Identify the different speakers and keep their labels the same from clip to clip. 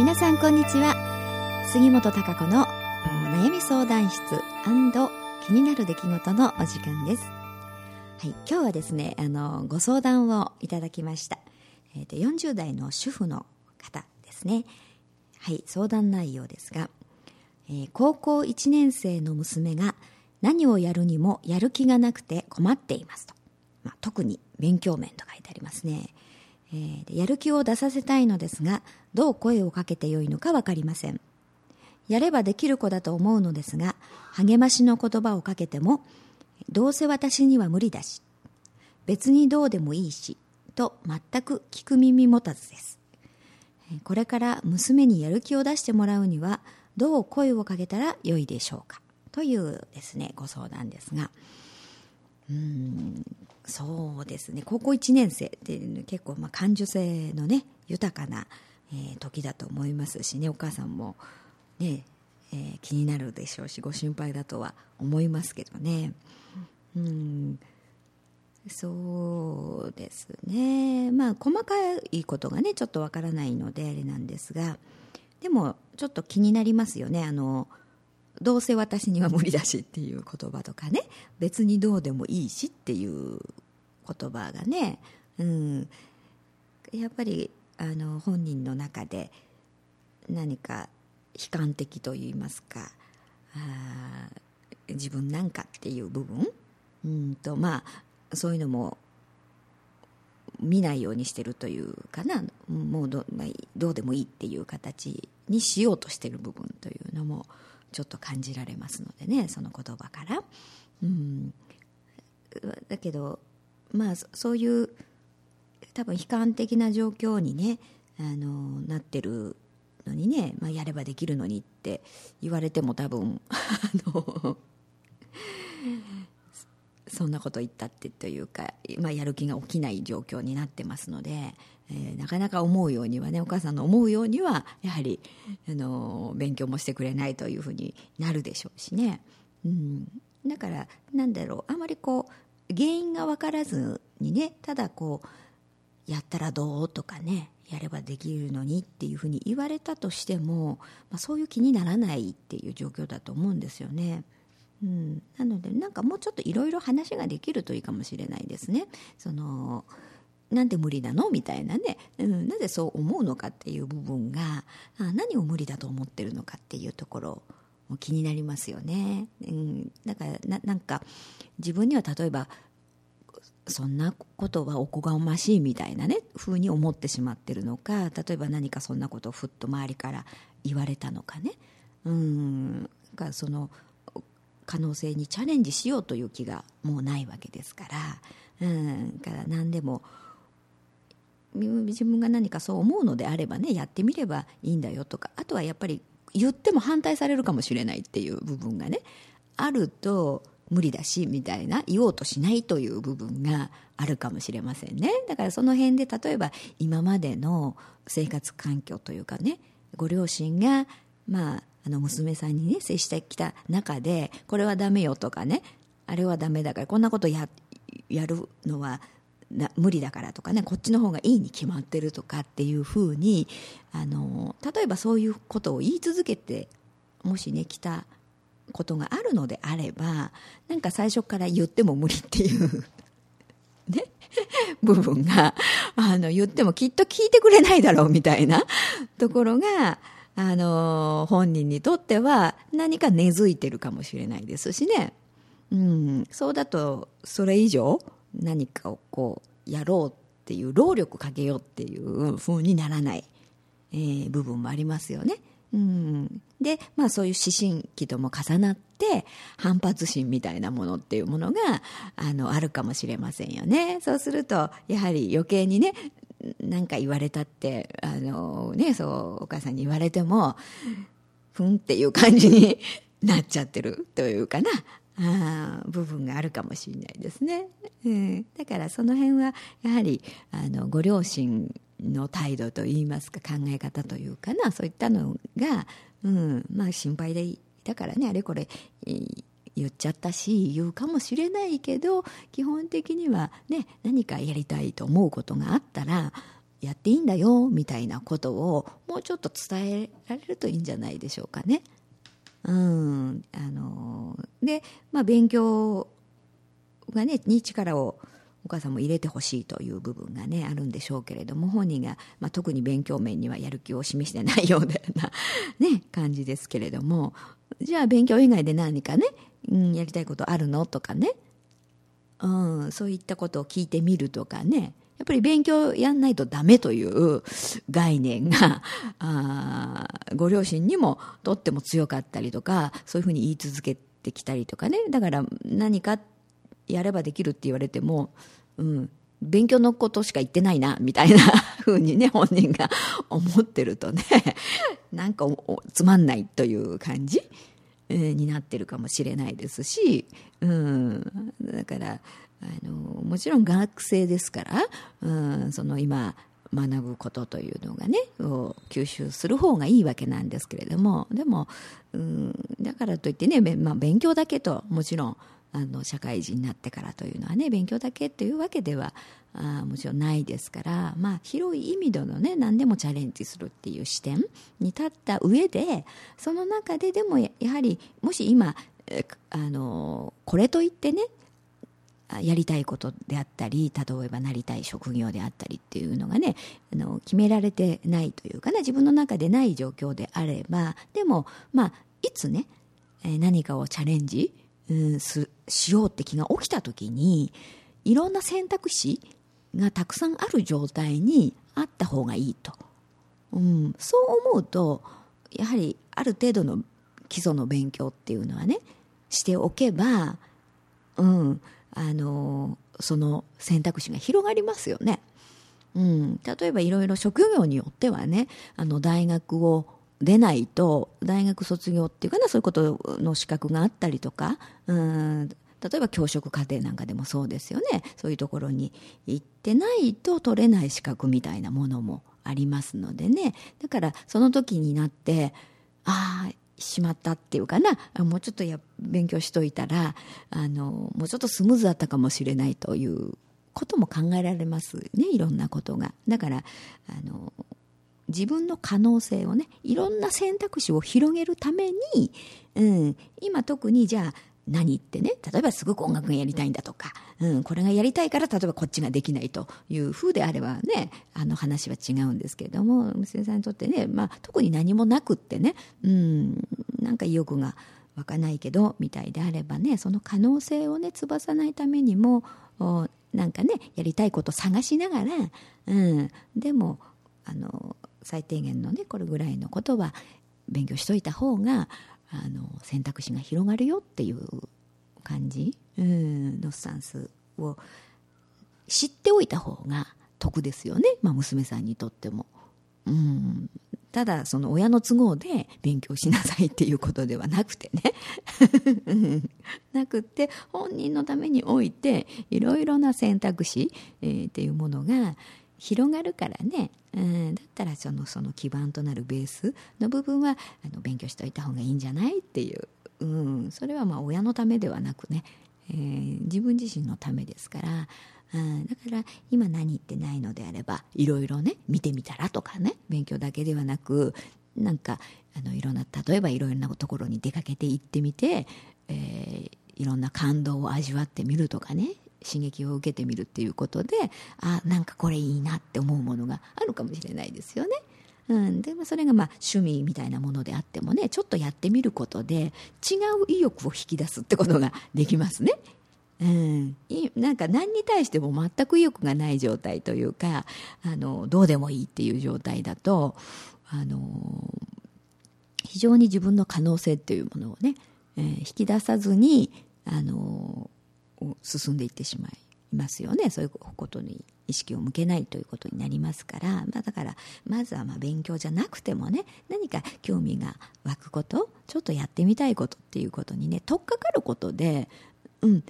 Speaker 1: 皆さんこんにちは。杉本孝子の悩み相談室気になる出来事のお時間です。はい、今日はですねあのご相談をいただきました、えーと、40代の主婦の方ですね。はい相談内容ですが、えー、高校1年生の娘が何をやるにもやる気がなくて困っていますと、まあ、特に勉強面と書いてありますね。えー、やる気を出させたいのですがどう声をかけてよいのか分かりません。やればできる子だと思うのですが励ましの言葉をかけてもどうせ私には無理だし別にどうでもいいしと全く聞く耳持たずです。これから娘にやる気を出してもらうにはどう声をかけたらよいでしょうか。というですねご相談ですが。うんそうですね。高校1年生って結構まあ感受性のね豊かな、えー、時だと思いますしね。お母さんもね、えー、気になるでしょうしご心配だとは思いますけどね。うん。そうですね。まあ細かいことがねちょっとわからないのであれなんですが。でもちょっと気になりますよね。あのどうせ私には無理だしっていう言葉とかね。別にどうでもいいしっていう言葉がね、うん、やっぱりあの本人の中で何か悲観的といいますか。あ自分なんかっていう部分、うんとまあ、そういうのも見ないようにしてるというかな。もうど,、まあ、どうでもいいっていう形にしようとしてる部分というのもちょっと感じられますのでねその言葉から。うん、だけどまあそういう多分悲観的な状況にねあのなってるのにね、まあ、やればできるのにって言われても多分 あのそんなこと言ったってというか、まあ、やる気が起きない状況になってますので、えー、なかなか思うようにはねお母さんの思うようにはやはりあの勉強もしてくれないというふうになるでしょうしね、うん、だからなんだろうあまりこう原因が分からずにねただこうやったらどうとかねやればできるのにっていうふうに言われたとしても、まあ、そういう気にならないっていう状況だと思うんですよね。うん、なのでなんかもうちょっといろいろ話ができるといいかもしれないですね。そのなんで無理なの？みたいなね、うん、なぜそう思うのかっていう部分があ何を無理だと思ってるのかっていうところも気になりますよね。うん、だからななんか自分には例えばそんなことはおこがましいみたいなね風に思ってしまってるのか例えば何かそんなことをふっと周りから言われたのかね。うん。かその可能性にチャレンジしようという気がもうないわけですから、うん、から何でも自分が何かそう思うのであればねやってみればいいんだよとか。あとはやっぱり言っても反対されるかもしれないっていう部分がねあると無理だしみたいな言おうとしないという部分があるかもしれませんね。だからその辺で例えば今までの生活環境というかねご両親がまああの娘さんにね接してきた中でこれはダメよとかねあれはダメだからこんなことややるのはな無理だからとかねこっちの方がいいに決まってるとかっていうふうにあの例えばそういうことを言い続けてもしね来たことがあるのであればなんか最初から言っても無理っていう ね部分があの言ってもきっと聞いてくれないだろうみたいなところがあの本人にとっては何か根付いてるかもしれないですしね、うん、そうだとそれ以上何かをこうやろうっていう労力かけようっていう風にならない、えー、部分もありますよね。うん、で、まあそういう思春期とも重なって反発心みたいなものっていうものがあのあるかもしれませんよね。そうするとやはり余計にね何か言われたってあの、ね、そうお母さんに言われてもふんっていう感じになっちゃってるというかな。あ部分があるかもしれないですね、うん、だからその辺はやはりあのご両親の態度といいますか考え方というかな。そういったのが、うん。まあ、心配でだからねあれこれ言っちゃったし言うかもしれないけど基本的にはね何かやりたいと思うことがあったらやっていいんだよみたいなことをもうちょっと伝えられるといいんじゃないでしょうかね。うんあので、まあ、勉強がねに力をお母さんも入れてほしいという部分がねあるんでしょうけれども本人が、まあ、特に勉強面にはやる気を示してないような、ね、感じですけれどもじゃあ勉強以外で何かね、うん、やりたいことあるの？とかね、うん、そういったことを聞いてみるとかね。やっぱり勉強やんないとダメという概念が あご両親にもとっても強かったりとかそういうふうに言い続けてきたりとかね。だから何かやればできるって言われても、うん、勉強のことしか言ってないなみたいな ふうにね本人が思ってるとねなんかつまんないという感じ、になってるかもしれないですし、うん、だからあのもちろん学生ですから、うん、その今学ぶことというのがねを吸収する方がいいわけなんですけれどもでも、うん、だからといってね、まあ、勉強だけともちろんあの社会人になってからというのはね勉強だけっていうわけではあもちろんないですから、まあ、広い意味でのね何でもチャレンジするっていう視点に立った上でその中ででもやはりもし今あのこれといってねやりたいことであったり例えばなりたい職業であったりっていうのがねあの決められてないというかね自分の中でない状況であればでもまあいつね何かをチャレンジうんすしようって気が起きた時にいろんな選択肢がたくさんある状態にあった方がいいと、うん、そう思うとやはりある程度の基礎の勉強っていうのはねしておけば、うん、あのその選択肢が広がりますよね。うん、例えばいろいろ職業によってはねあの大学を出ないと大学卒業っていうかなそういうことの資格があったりとかうん例えば教職課程なんかでもそうですよね。そういうところに行ってないと取れない資格みたいなものもありますのでね。だからその時になってああしまったっていうかな。もうちょっとや勉強しといたらあのもうちょっとスムーズだったかもしれないということも考えられますね。いろんなことが。だからあの自分の可能性をねいろんな選択肢を広げるために、うん、今特にじゃあ何ってね例えばすごく音楽がやりたいんだとか、うん、これがやりたいから例えばこっちができないというふうであればねあの話は違うんですけれども娘さんにとってね、まあ、特に何もなくってね、うん、なんか意欲が湧かないけどみたいであればねその可能性をね潰さないためにもなんかねやりたいこと探しながら、うん、でもあの最低限のねこれぐらいのことは勉強しといた方があの選択肢が広がるよっていう感じ、うん、のスタンスを知っておいた方が得ですよね、まあ、娘さんにとっても。うん、ただその親の都合で勉強しなさいっていうことではなくてね。なくって本人のためにおいていろいろな選択肢、えー、っていうものが広がるからね、うん、だったらそのその基盤となるベースの部分はあの勉強しておいた方がいいんじゃない？っていう、うん、それはまあ親のためではなくね、えー、自分自身のためですから。うん、だから今何言ってないのであればいろいろね見てみたらとかね。勉強だけではなくなんかあのいろんな例えばいろいろなところに出かけて行ってみて、えー、いろんな感動を味わってみるとかね。刺激を受けてみるっていうことであなんかこれいいなって思うものがあるかもしれないですよね。うん、でそれがまあ趣味みたいなものであってもねちょっとやってみることで違う意欲を引き出すってことができますね。うん、なんか何に対しても全く意欲がない状態というかあのどうでもいいっていう状態だとあの非常に自分の可能性っていうものをね、えー、引き出さずにあの進んでいってしまいますよね。そういうことに意識を向けないということになりますから、まあ、だからまずはまあ勉強じゃなくてもね何か興味が湧くことちょっとやってみたいことっていうことにね取っかかることで、うん、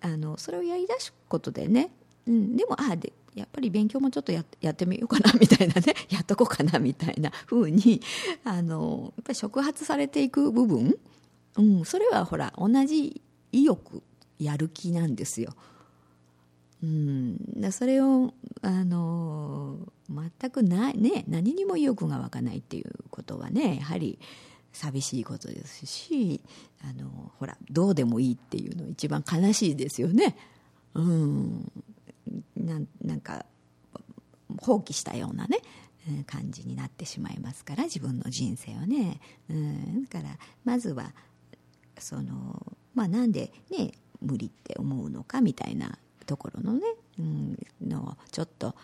Speaker 1: あのそれをやりだすことでね、うん、でもああでやっぱり勉強もちょっとややってみようかなみたいなね やっとこうかなみたいな風にあのやっぱり触発されていく部分、うん、それはほら同じ意欲やる気なんですよ。うん、それをあの全くない、ね、何にも意欲が湧かないっていうことはねやはり寂しいことですしあのほらどうでもいいっていうの一番悲しいですよね。うんななんか放棄したようなね感じになってしまいますから自分の人生をね、うん、だからまずはそのまあなんでね無理って思うのかみたいなところのね、うん、のちょっと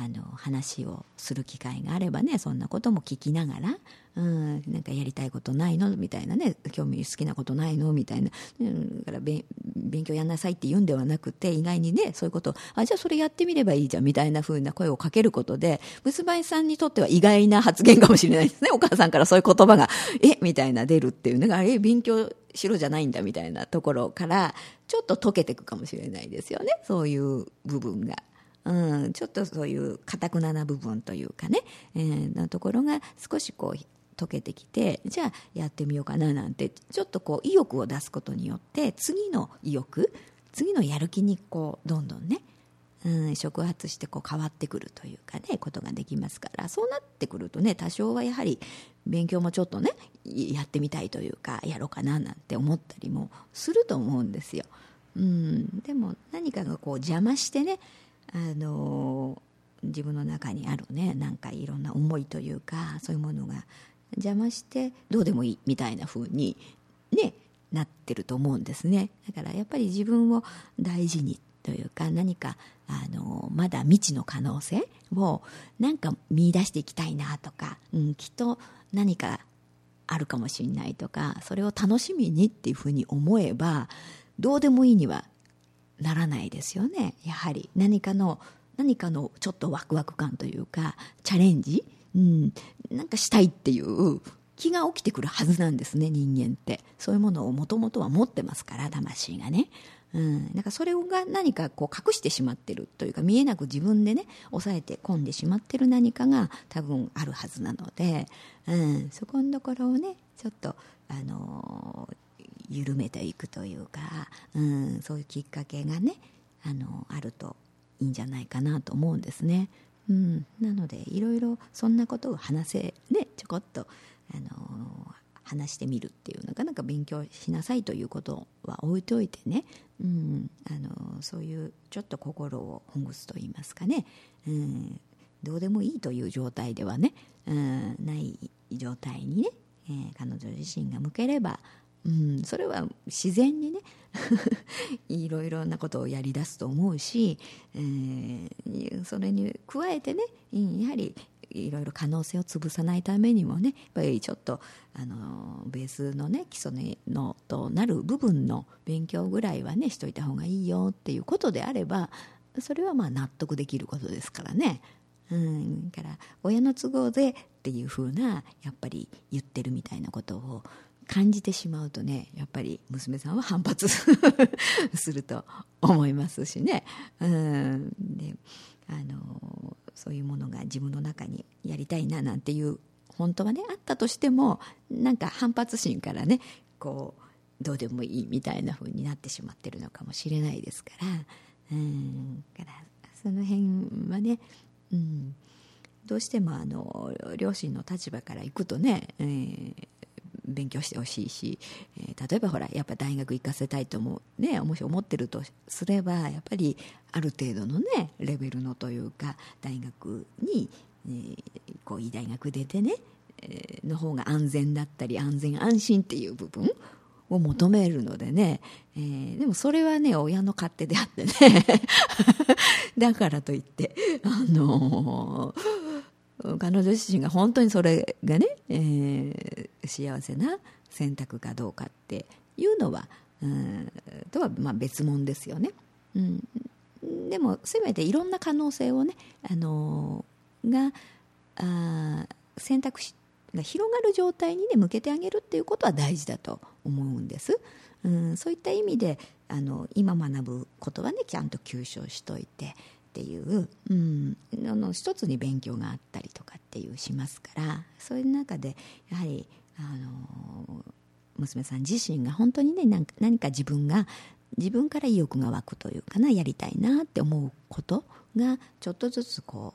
Speaker 1: あの話をする機会があればねそんなことも聞きながら、うん、なんかやりたいことないの？みたいなね興味好きなことないの？みたいな、うん、だから勉強やんなさいって言うんではなくて意外にねそういうことあじゃあそれやってみればいいじゃんみたいな風な声をかけることで娘さんにとっては意外な発言かもしれないですね。お母さんからそういう言葉がえ？みたいな出るっていうのがえ？勉強しろじゃないんだみたいなところからちょっと溶けていくかもしれないですよね。そういう部分が。うん、ちょっとそういうかたくなな部分というかね、えー、なところが少しこう溶けてきてじゃあやってみようかななんてちょっとこう意欲を出すことによって次の意欲次のやる気にこうどんどんね、うん、触発してこう変わってくるというかねことができますからそうなってくるとね多少はやはり勉強もちょっとねやってみたいというかやろうかななんて思ったりもすると思うんですよ。うん、でも何かがこう邪魔してねあの自分の中にあるねなんかいろんな思いというかそういうものが邪魔してどうでもいいみたいな風にねなってると思うんですねだからやっぱり自分を大事にというか何かあのまだ未知の可能性をなんか見出していきたいなとか、うん、きっと何かあるかもしれないとかそれを楽しみにっていうふうに思えばどうでもいいにはならないですよね。やはり。何かの何かのちょっとワクワク感というかチャレンジ、うん、なんかしたいっていう気が起きてくるはずなんですね人間って。そういうものをもともとは持ってますから魂がね。うん、なんかそれが何かこう隠してしまってるというか見えなく自分でね抑えて込んでしまってる何かが多分あるはずなので、うん、そこのところをねちょっとあの緩めていくというか、うん、そういうきっかけがねあのあるといいんじゃないかなと思うんですね。うん、なのでいろいろそんなことを話せねちょこっとあの話してみるっていうなかなか勉強しなさいということは置いといてね、うん、あのそういうちょっと心をほぐすと言いますかね、うん、どうでもいいという状態ではね、うん、ない状態にね、えー、彼女自身が向ければうん、それは自然にね いろいろなことをやりだすと思うし、えー、それに加えてねやはりいろいろ可能性を潰さないためにもねやっぱりちょっとあのベースのね基礎のとなる部分の勉強ぐらいはねしといた方がいいよっていうことであればそれはまあ納得できることですからね。うん、から親の都合でっていうふうなやっぱり言ってるみたいなことを感じてしまうとねやっぱり娘さんは反発 すると思いますしね。うんであのそういうものが自分の中にやりたいななんていう本当はねあったとしてもなんか反発心からねこうどうでもいいみたいな風になってしまってるのかもしれないですから。うんからその辺はね、うん、どうしてもあの両親の立場からいくとね、えー勉強してほしいし、えー、例えばほらやっぱ大学行かせたいと思うねもし思ってるとすればやっぱりある程度のねレベルのというか大学に、えー、こういい大学出てね、えー、の方が安全だったり安全安心っていう部分を求めるのでね、えー、でもそれはね親の勝手であってね。だからといってあのー彼女自身が本当にそれがね、えー、幸せな選択かどうかっていうのは、うん、とはまあ別物ですよね、うん、でもせめていろんな可能性をね、あのー、があ選択肢が広がる状態にね向けてあげるっていうことは大事だと思うんです、うん、そういった意味であの今学ぶことはねちゃんと吸収しといてっていう、うん、あの一つに勉強があったりとかっていうしますからそういう中でやはりあの娘さん自身が本当にね何か自分が自分から意欲が湧くというかなやりたいなって思うことがちょっとずつこ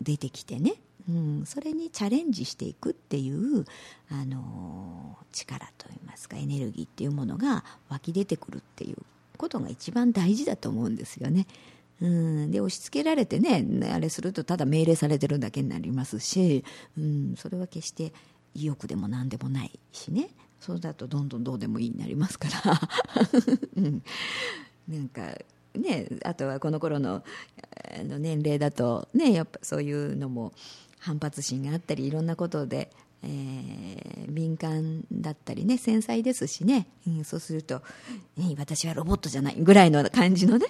Speaker 1: 出てきてね、うん、それにチャレンジしていくっていうあの力といいますかエネルギーっていうものが湧き出てくるっていうことが一番大事だと思うんですよね。うん、で押し付けられてねあれするとただ命令されてるだけになりますし、うん、それは決して意欲でも何でもないしね。そうだとどんどんどうでもいいになりますから、うん、なんかねあとはこの頃のの年齢だとねやっぱそういうのも反発心があったりいろんなことでえー、敏感だったりね繊細ですしね、うん、そうすると、ね、私はロボットじゃないぐらいの感じのね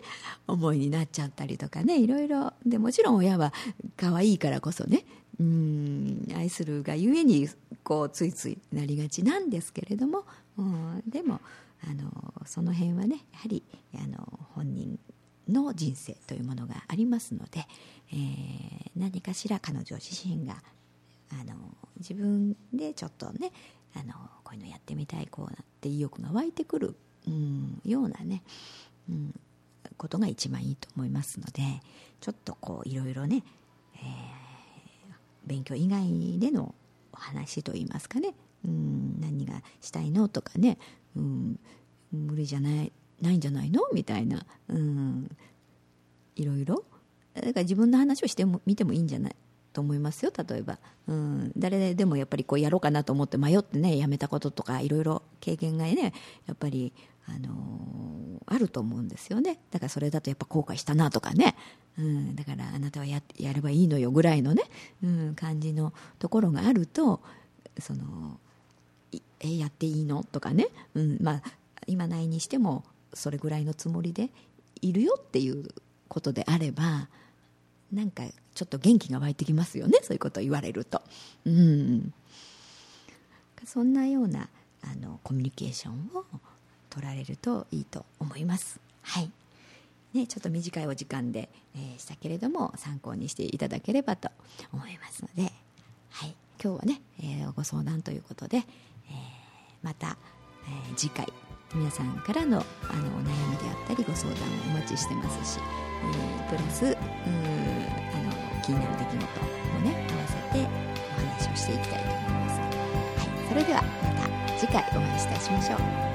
Speaker 1: 思いになっちゃったりとかね。いろいろ。でもちろん親は可愛いからこそね。うん愛するがゆえにこうついついなりがちなんですけれども、うん、でもあのその辺はねやはりあの本人の人生というものがありますので、えー、何かしら彼女自身があの自分でちょっとねあのこういうのやってみたいこうなって意欲が湧いてくる、うん、ようなね、うん、ことが一番いいと思いますのでちょっとこういろいろね、えー、勉強以外でのお話といいますかね、うん、何がしたいのとかね、うん、無理じゃないないんじゃないの？みたいな、うん、いろいろ？だから自分の話をしても見てもいいんじゃない？と思いますよ例えば、うん、誰でもやっぱりこうやろうかなと思って迷ってねやめたこととかいろいろ経験がねやっぱり、あのー、あると思うんですよね。だからそれだとやっぱ後悔したなとかね、うん、だからあなたはややればいいのよぐらいのね、うん、感じのところがあるとそのえやっていいのとかね、うん。まあ、今ないにしてもそれぐらいのつもりでいるよっていうことであればなんかちょっと元気が湧いてきますよねそういうことを言われると。うんそんなようなあのコミュニケーションを取られるといいと思います。はいね、ちょっと短いお時間で、えー、したけれども参考にしていただければと思いますので、はい、今日はね、えー、ご相談ということで、えー、また、えー、次回皆さんからのあのお悩みであったりご相談をお待ちしてますし、えー、プラスうあの気になる出来事もね合わせてお話をしていきたいと思います、はい、それではまた次回お会いいたしましょう。